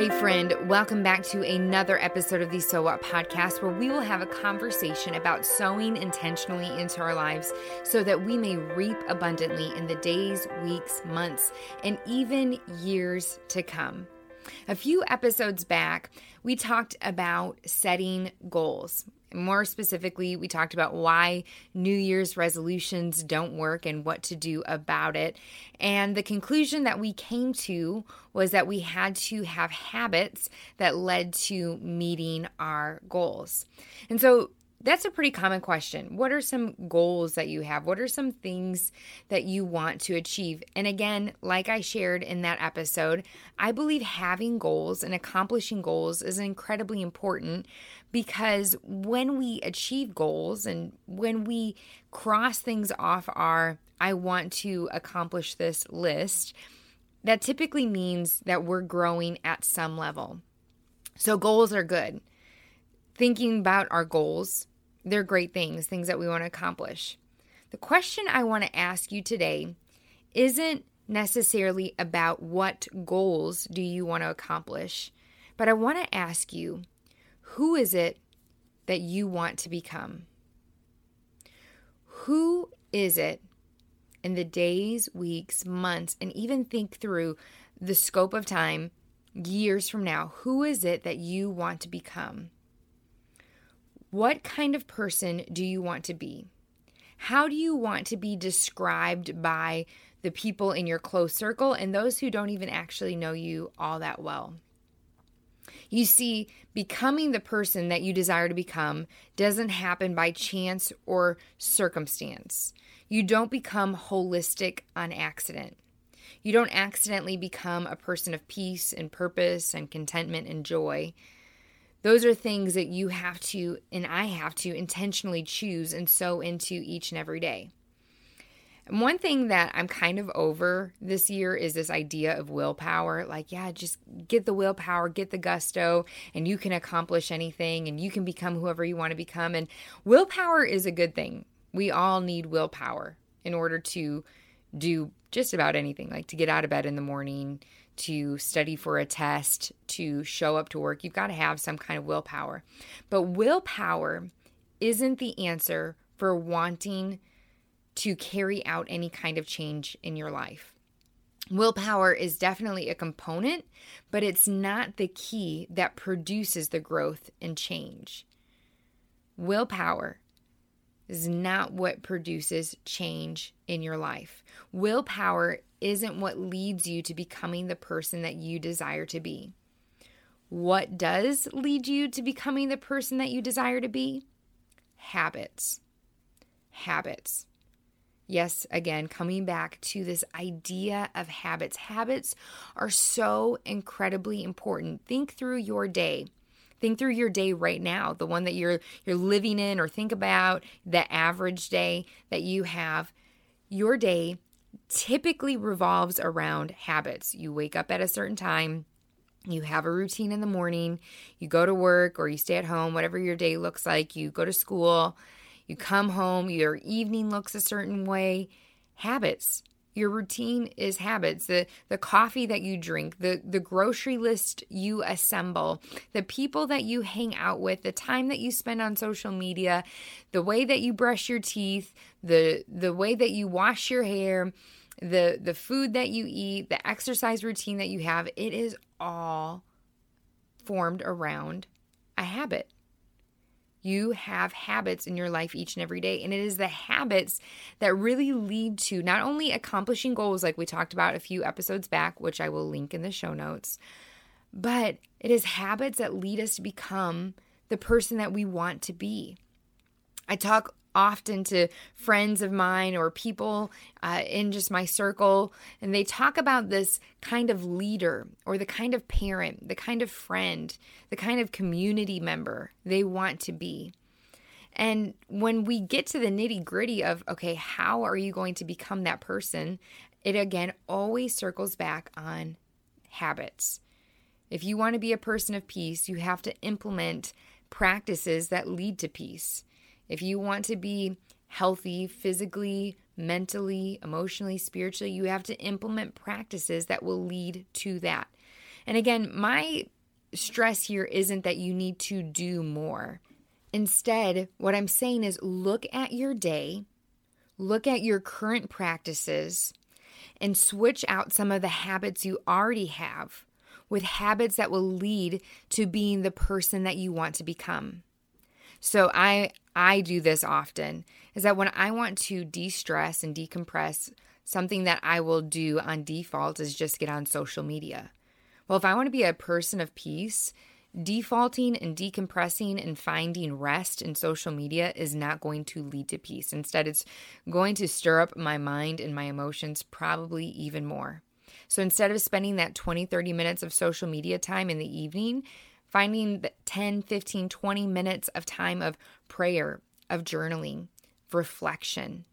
Hey, friend, welcome back to another episode of the So What podcast, where we will have a conversation about sowing intentionally into our lives so that we may reap abundantly in the days, weeks, months, and even years to come. A few episodes back, we talked about setting goals. More specifically, we talked about why New Year's resolutions don't work and what to do about it. And the conclusion that we came to was that we had to have habits that led to meeting our goals. And so that's a pretty common question. What are some goals that you have? What are some things that you want to achieve? And again, like I shared in that episode, I believe having goals and accomplishing goals is incredibly important because when we achieve goals and when we cross things off our I want to accomplish this list, that typically means that we're growing at some level. So, goals are good. Thinking about our goals, they're great things, things that we want to accomplish. The question I want to ask you today isn't necessarily about what goals do you want to accomplish, but I want to ask you who is it that you want to become? Who is it in the days, weeks, months, and even think through the scope of time years from now? Who is it that you want to become? What kind of person do you want to be? How do you want to be described by the people in your close circle and those who don't even actually know you all that well? You see, becoming the person that you desire to become doesn't happen by chance or circumstance. You don't become holistic on accident. You don't accidentally become a person of peace and purpose and contentment and joy. Those are things that you have to, and I have to, intentionally choose and sow into each and every day. And one thing that I'm kind of over this year is this idea of willpower. Like, yeah, just get the willpower, get the gusto, and you can accomplish anything and you can become whoever you want to become. And willpower is a good thing. We all need willpower in order to do just about anything, like to get out of bed in the morning, to study for a test, to show up to work. You've got to have some kind of willpower. But willpower isn't the answer for wanting to carry out any kind of change in your life. Willpower is definitely a component, but it's not the key that produces the growth and change. Willpower is not what produces change in your life. Willpower isn't what leads you to becoming the person that you desire to be. What does lead you to becoming the person that you desire to be? Habits. Habits. Yes, again, coming back to this idea of habits. Habits are so incredibly important. Think through your day. Think through your day right now, the one that you're you're living in or think about the average day that you have. Your day typically revolves around habits. You wake up at a certain time, you have a routine in the morning, you go to work or you stay at home, whatever your day looks like, you go to school, you come home, your evening looks a certain way. Habits. Your routine is habits. The the coffee that you drink, the the grocery list you assemble, the people that you hang out with, the time that you spend on social media, the way that you brush your teeth, the the way that you wash your hair, the the food that you eat, the exercise routine that you have, it is all formed around a habit. You have habits in your life each and every day. And it is the habits that really lead to not only accomplishing goals, like we talked about a few episodes back, which I will link in the show notes, but it is habits that lead us to become the person that we want to be. I talk often to friends of mine or people uh, in just my circle, and they talk about this kind of leader or the kind of parent, the kind of friend, the kind of community member they want to be. And when we get to the nitty gritty of, okay, how are you going to become that person? It again always circles back on habits. If you want to be a person of peace, you have to implement practices that lead to peace. If you want to be healthy physically, mentally, emotionally, spiritually, you have to implement practices that will lead to that. And again, my stress here isn't that you need to do more. Instead, what I'm saying is look at your day, look at your current practices, and switch out some of the habits you already have with habits that will lead to being the person that you want to become. So I I do this often is that when I want to de-stress and decompress, something that I will do on default is just get on social media. Well, if I want to be a person of peace, defaulting and decompressing and finding rest in social media is not going to lead to peace. Instead, it's going to stir up my mind and my emotions probably even more. So instead of spending that 20, 30 minutes of social media time in the evening, finding 10, 15, 20 minutes of time of prayer, of journaling, reflection.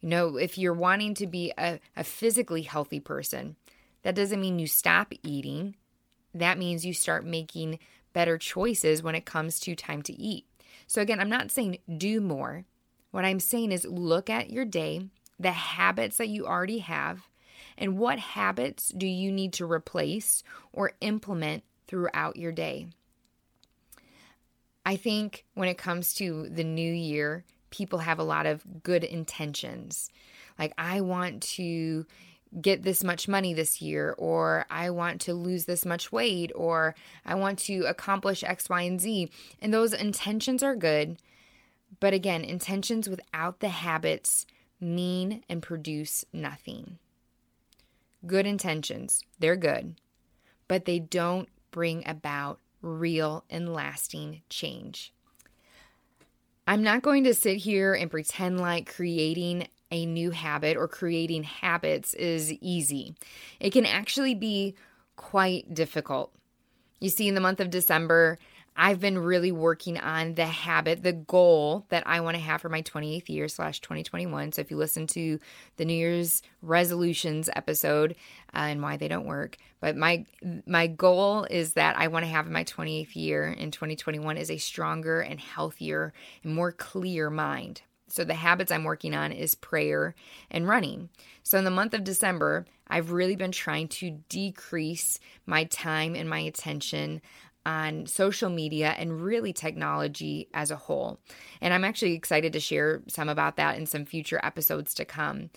You know, if you're wanting to be a, a physically healthy person, that doesn't mean you stop eating. That means you start making better choices when it comes to time to eat. So, again, I'm not saying do more. What I'm saying is look at your day, the habits that you already have, and what habits do you need to replace or implement throughout your day. I think when it comes to the new year, people have a lot of good intentions. Like, I want to get this much money this year, or I want to lose this much weight, or I want to accomplish X, Y, and Z. And those intentions are good. But again, intentions without the habits mean and produce nothing. Good intentions, they're good, but they don't bring about real and lasting change. I'm not going to sit here and pretend like creating a new habit or creating habits is easy. It can actually be quite difficult. You see, in the month of December, I've been really working on the habit, the goal that I want to have for my 28th year slash 2021. So if you listen to the New Year's resolutions episode uh, and why they don't work, but my my goal is that I want to have in my 28th year in 2021 is a stronger and healthier and more clear mind. So the habits I'm working on is prayer and running. So in the month of December, I've really been trying to decrease my time and my attention on social media and really technology as a whole. And I'm actually excited to share some about that in some future episodes to come.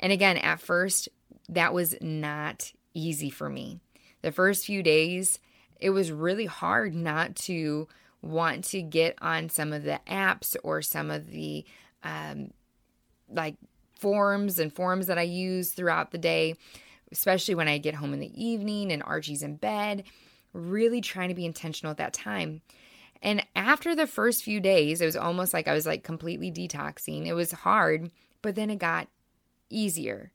And again, at first, that was not easy for me. The first few days, it was really hard not to want to get on some of the apps or some of the um, like forms and forms that I use throughout the day, especially when I get home in the evening and Archie's in bed. Really trying to be intentional at that time. And after the first few days, it was almost like I was like completely detoxing. It was hard, but then it got easier.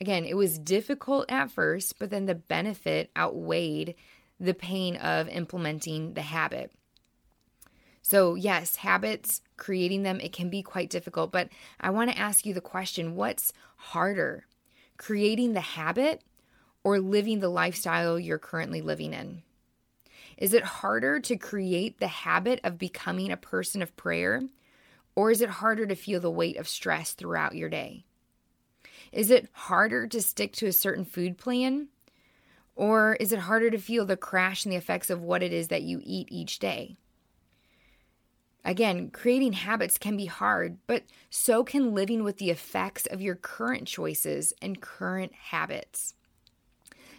Again, it was difficult at first, but then the benefit outweighed the pain of implementing the habit. So, yes, habits, creating them, it can be quite difficult. But I want to ask you the question what's harder, creating the habit or living the lifestyle you're currently living in? Is it harder to create the habit of becoming a person of prayer? Or is it harder to feel the weight of stress throughout your day? Is it harder to stick to a certain food plan? Or is it harder to feel the crash and the effects of what it is that you eat each day? Again, creating habits can be hard, but so can living with the effects of your current choices and current habits.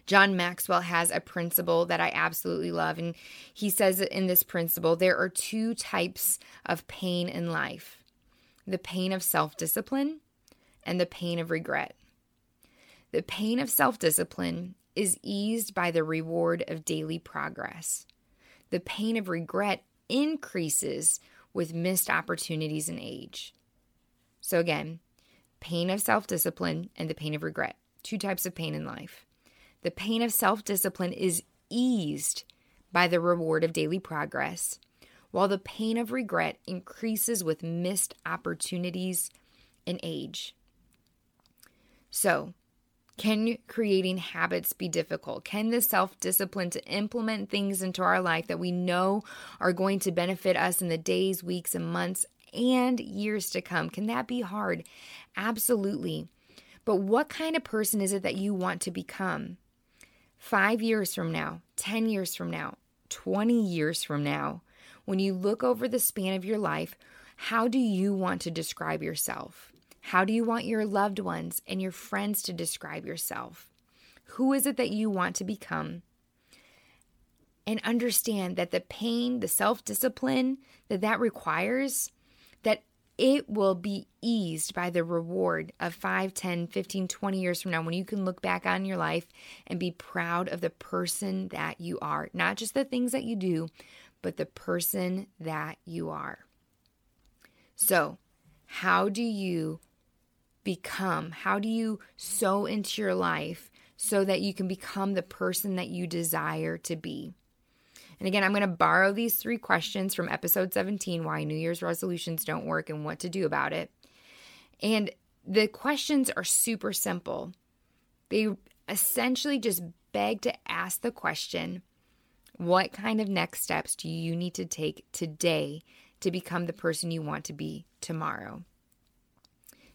John Maxwell has a principle that I absolutely love, and he says in this principle, there are two types of pain in life the pain of self discipline and the pain of regret. The pain of self discipline is eased by the reward of daily progress. The pain of regret increases with missed opportunities and age. So, again, pain of self discipline and the pain of regret. Two types of pain in life. The pain of self discipline is eased by the reward of daily progress, while the pain of regret increases with missed opportunities and age. So, can creating habits be difficult? Can the self discipline to implement things into our life that we know are going to benefit us in the days, weeks, and months and years to come? Can that be hard? Absolutely. But what kind of person is it that you want to become? Five years from now, 10 years from now, 20 years from now, when you look over the span of your life, how do you want to describe yourself? How do you want your loved ones and your friends to describe yourself? Who is it that you want to become? And understand that the pain, the self discipline that that requires, that it will be eased by the reward of 5, 10, 15, 20 years from now when you can look back on your life and be proud of the person that you are. Not just the things that you do, but the person that you are. So, how do you become? How do you sow into your life so that you can become the person that you desire to be? And again, I'm going to borrow these three questions from episode 17 why New Year's resolutions don't work and what to do about it. And the questions are super simple. They essentially just beg to ask the question what kind of next steps do you need to take today to become the person you want to be tomorrow?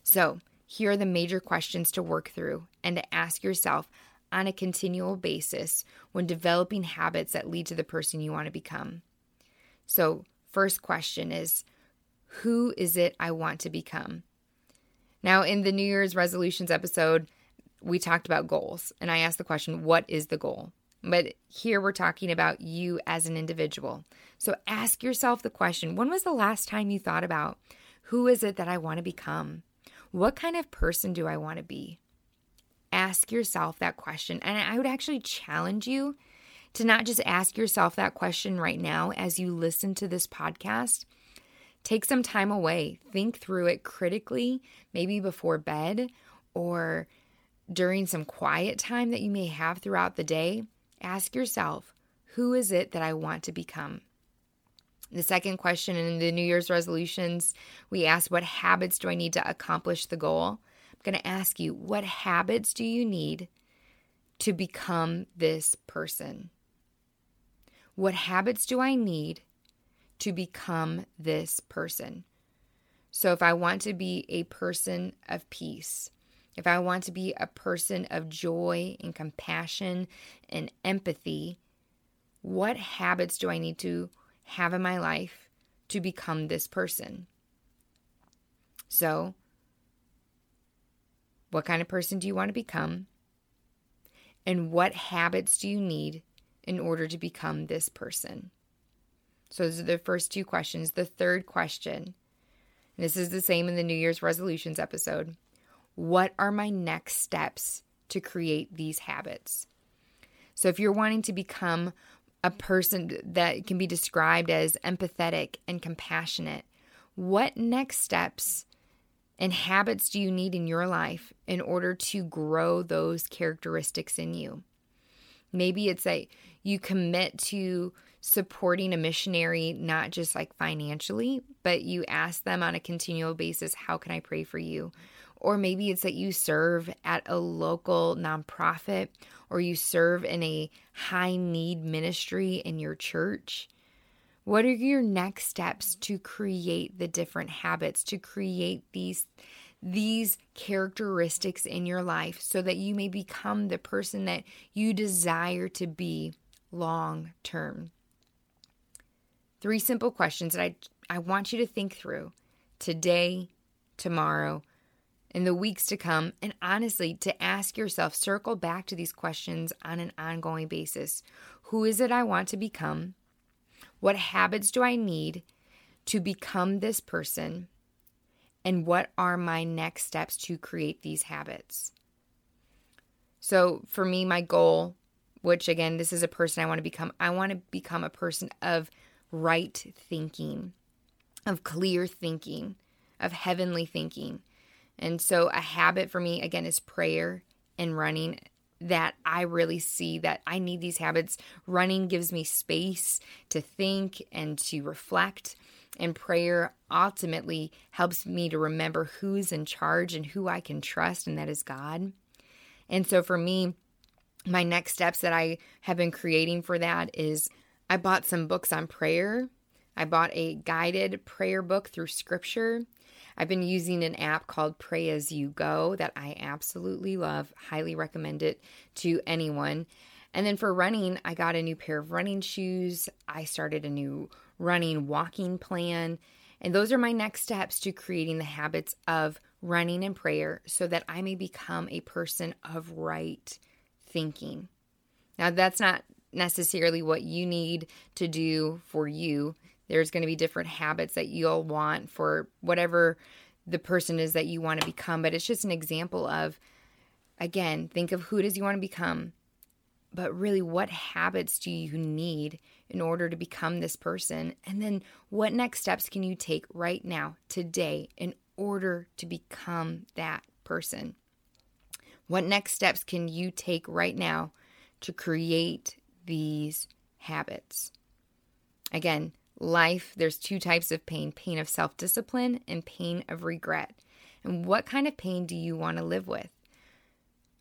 So, here are the major questions to work through and to ask yourself on a continual basis when developing habits that lead to the person you want to become. So, first question is Who is it I want to become? Now, in the New Year's resolutions episode, we talked about goals, and I asked the question, What is the goal? But here we're talking about you as an individual. So ask yourself the question When was the last time you thought about who is it that I want to become? What kind of person do I want to be? Ask yourself that question. And I would actually challenge you to not just ask yourself that question right now as you listen to this podcast. Take some time away, think through it critically, maybe before bed or during some quiet time that you may have throughout the day. Ask yourself, who is it that I want to become? The second question in the New Year's resolutions, we ask, What habits do I need to accomplish the goal? Going to ask you, What habits do you need to become this person? What habits do I need to become this person? So, if I want to be a person of peace, if I want to be a person of joy and compassion and empathy, what habits do I need to have in my life to become this person. So, what kind of person do you want to become? And what habits do you need in order to become this person? So, those are the first two questions. The third question, this is the same in the New Year's resolutions episode. What are my next steps to create these habits? So, if you're wanting to become a person that can be described as empathetic and compassionate, what next steps and habits do you need in your life in order to grow those characteristics in you? Maybe it's that you commit to supporting a missionary, not just like financially, but you ask them on a continual basis, How can I pray for you? Or maybe it's that you serve at a local nonprofit or you serve in a high need ministry in your church? What are your next steps to create the different habits, to create these these characteristics in your life so that you may become the person that you desire to be long term? Three simple questions that I I want you to think through today, tomorrow, in the weeks to come, and honestly, to ask yourself, circle back to these questions on an ongoing basis. Who is it I want to become? What habits do I need to become this person? And what are my next steps to create these habits? So, for me, my goal, which again, this is a person I want to become, I want to become a person of right thinking, of clear thinking, of heavenly thinking. And so, a habit for me, again, is prayer and running that I really see that I need these habits. Running gives me space to think and to reflect, and prayer ultimately helps me to remember who's in charge and who I can trust, and that is God. And so, for me, my next steps that I have been creating for that is I bought some books on prayer. I bought a guided prayer book through scripture. I've been using an app called Pray As You Go that I absolutely love, highly recommend it to anyone. And then for running, I got a new pair of running shoes. I started a new running walking plan. And those are my next steps to creating the habits of running and prayer so that I may become a person of right thinking. Now, that's not necessarily what you need to do for you. There's going to be different habits that you'll want for whatever the person is that you want to become, but it's just an example of, again, think of who is you want to become, but really what habits do you need in order to become this person? And then what next steps can you take right now, today, in order to become that person? What next steps can you take right now to create these habits? Again, life, there's two types of pain pain of self discipline and pain of regret. And what kind of pain do you want to live with?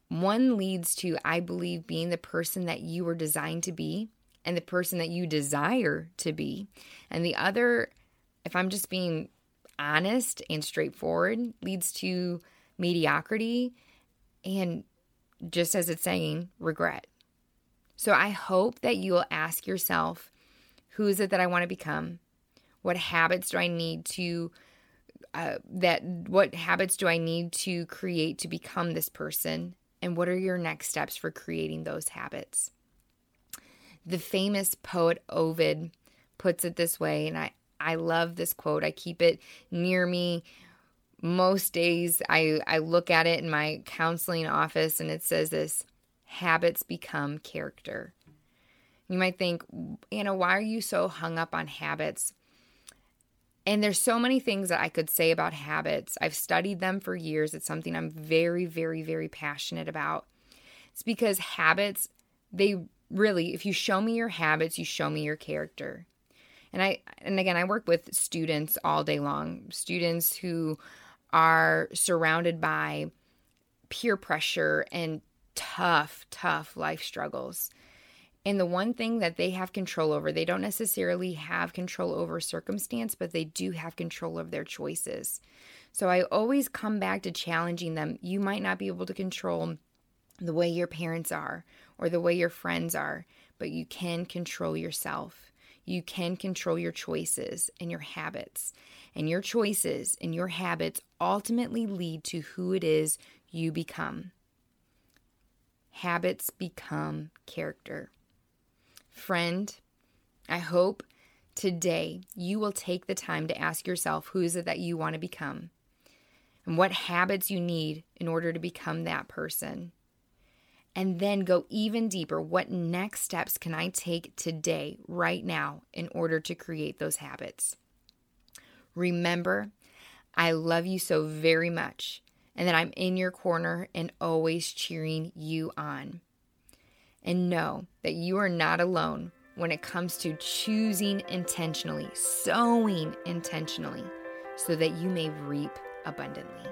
One leads to, I believe, being the person that you were designed to be and the person that you desire to be. And the other, if I'm just being honest and straightforward, leads to mediocrity and just as it's saying, regret. So I hope that you will ask yourself who is it that I want to become? What habits do I need to uh, that what habits do I need to create to become this person? And what are your next steps for creating those habits? The famous poet Ovid puts it this way, and I, I love this quote. I keep it near me most days. I, I look at it in my counseling office, and it says this habits become character. You might think, Anna, why are you so hung up on habits? And there's so many things that I could say about habits. I've studied them for years. It's something I'm very, very, very passionate about. It's because habits, they really, if you show me your habits, you show me your character. And I and again, I work with students all day long. Students who are surrounded by peer pressure and tough, tough life struggles. And the one thing that they have control over, they don't necessarily have control over circumstance, but they do have control of their choices. So I always come back to challenging them. You might not be able to control the way your parents are or the way your friends are, but you can control yourself. You can control your choices and your habits. And your choices and your habits ultimately lead to who it is you become. Habits become character. Friend, I hope today you will take the time to ask yourself who is it that you want to become and what habits you need in order to become that person. And then go even deeper. What next steps can I take today, right now, in order to create those habits? Remember, I love you so very much and that I'm in your corner and always cheering you on and know that you are not alone when it comes to choosing intentionally, sowing intentionally, so that you may reap abundantly.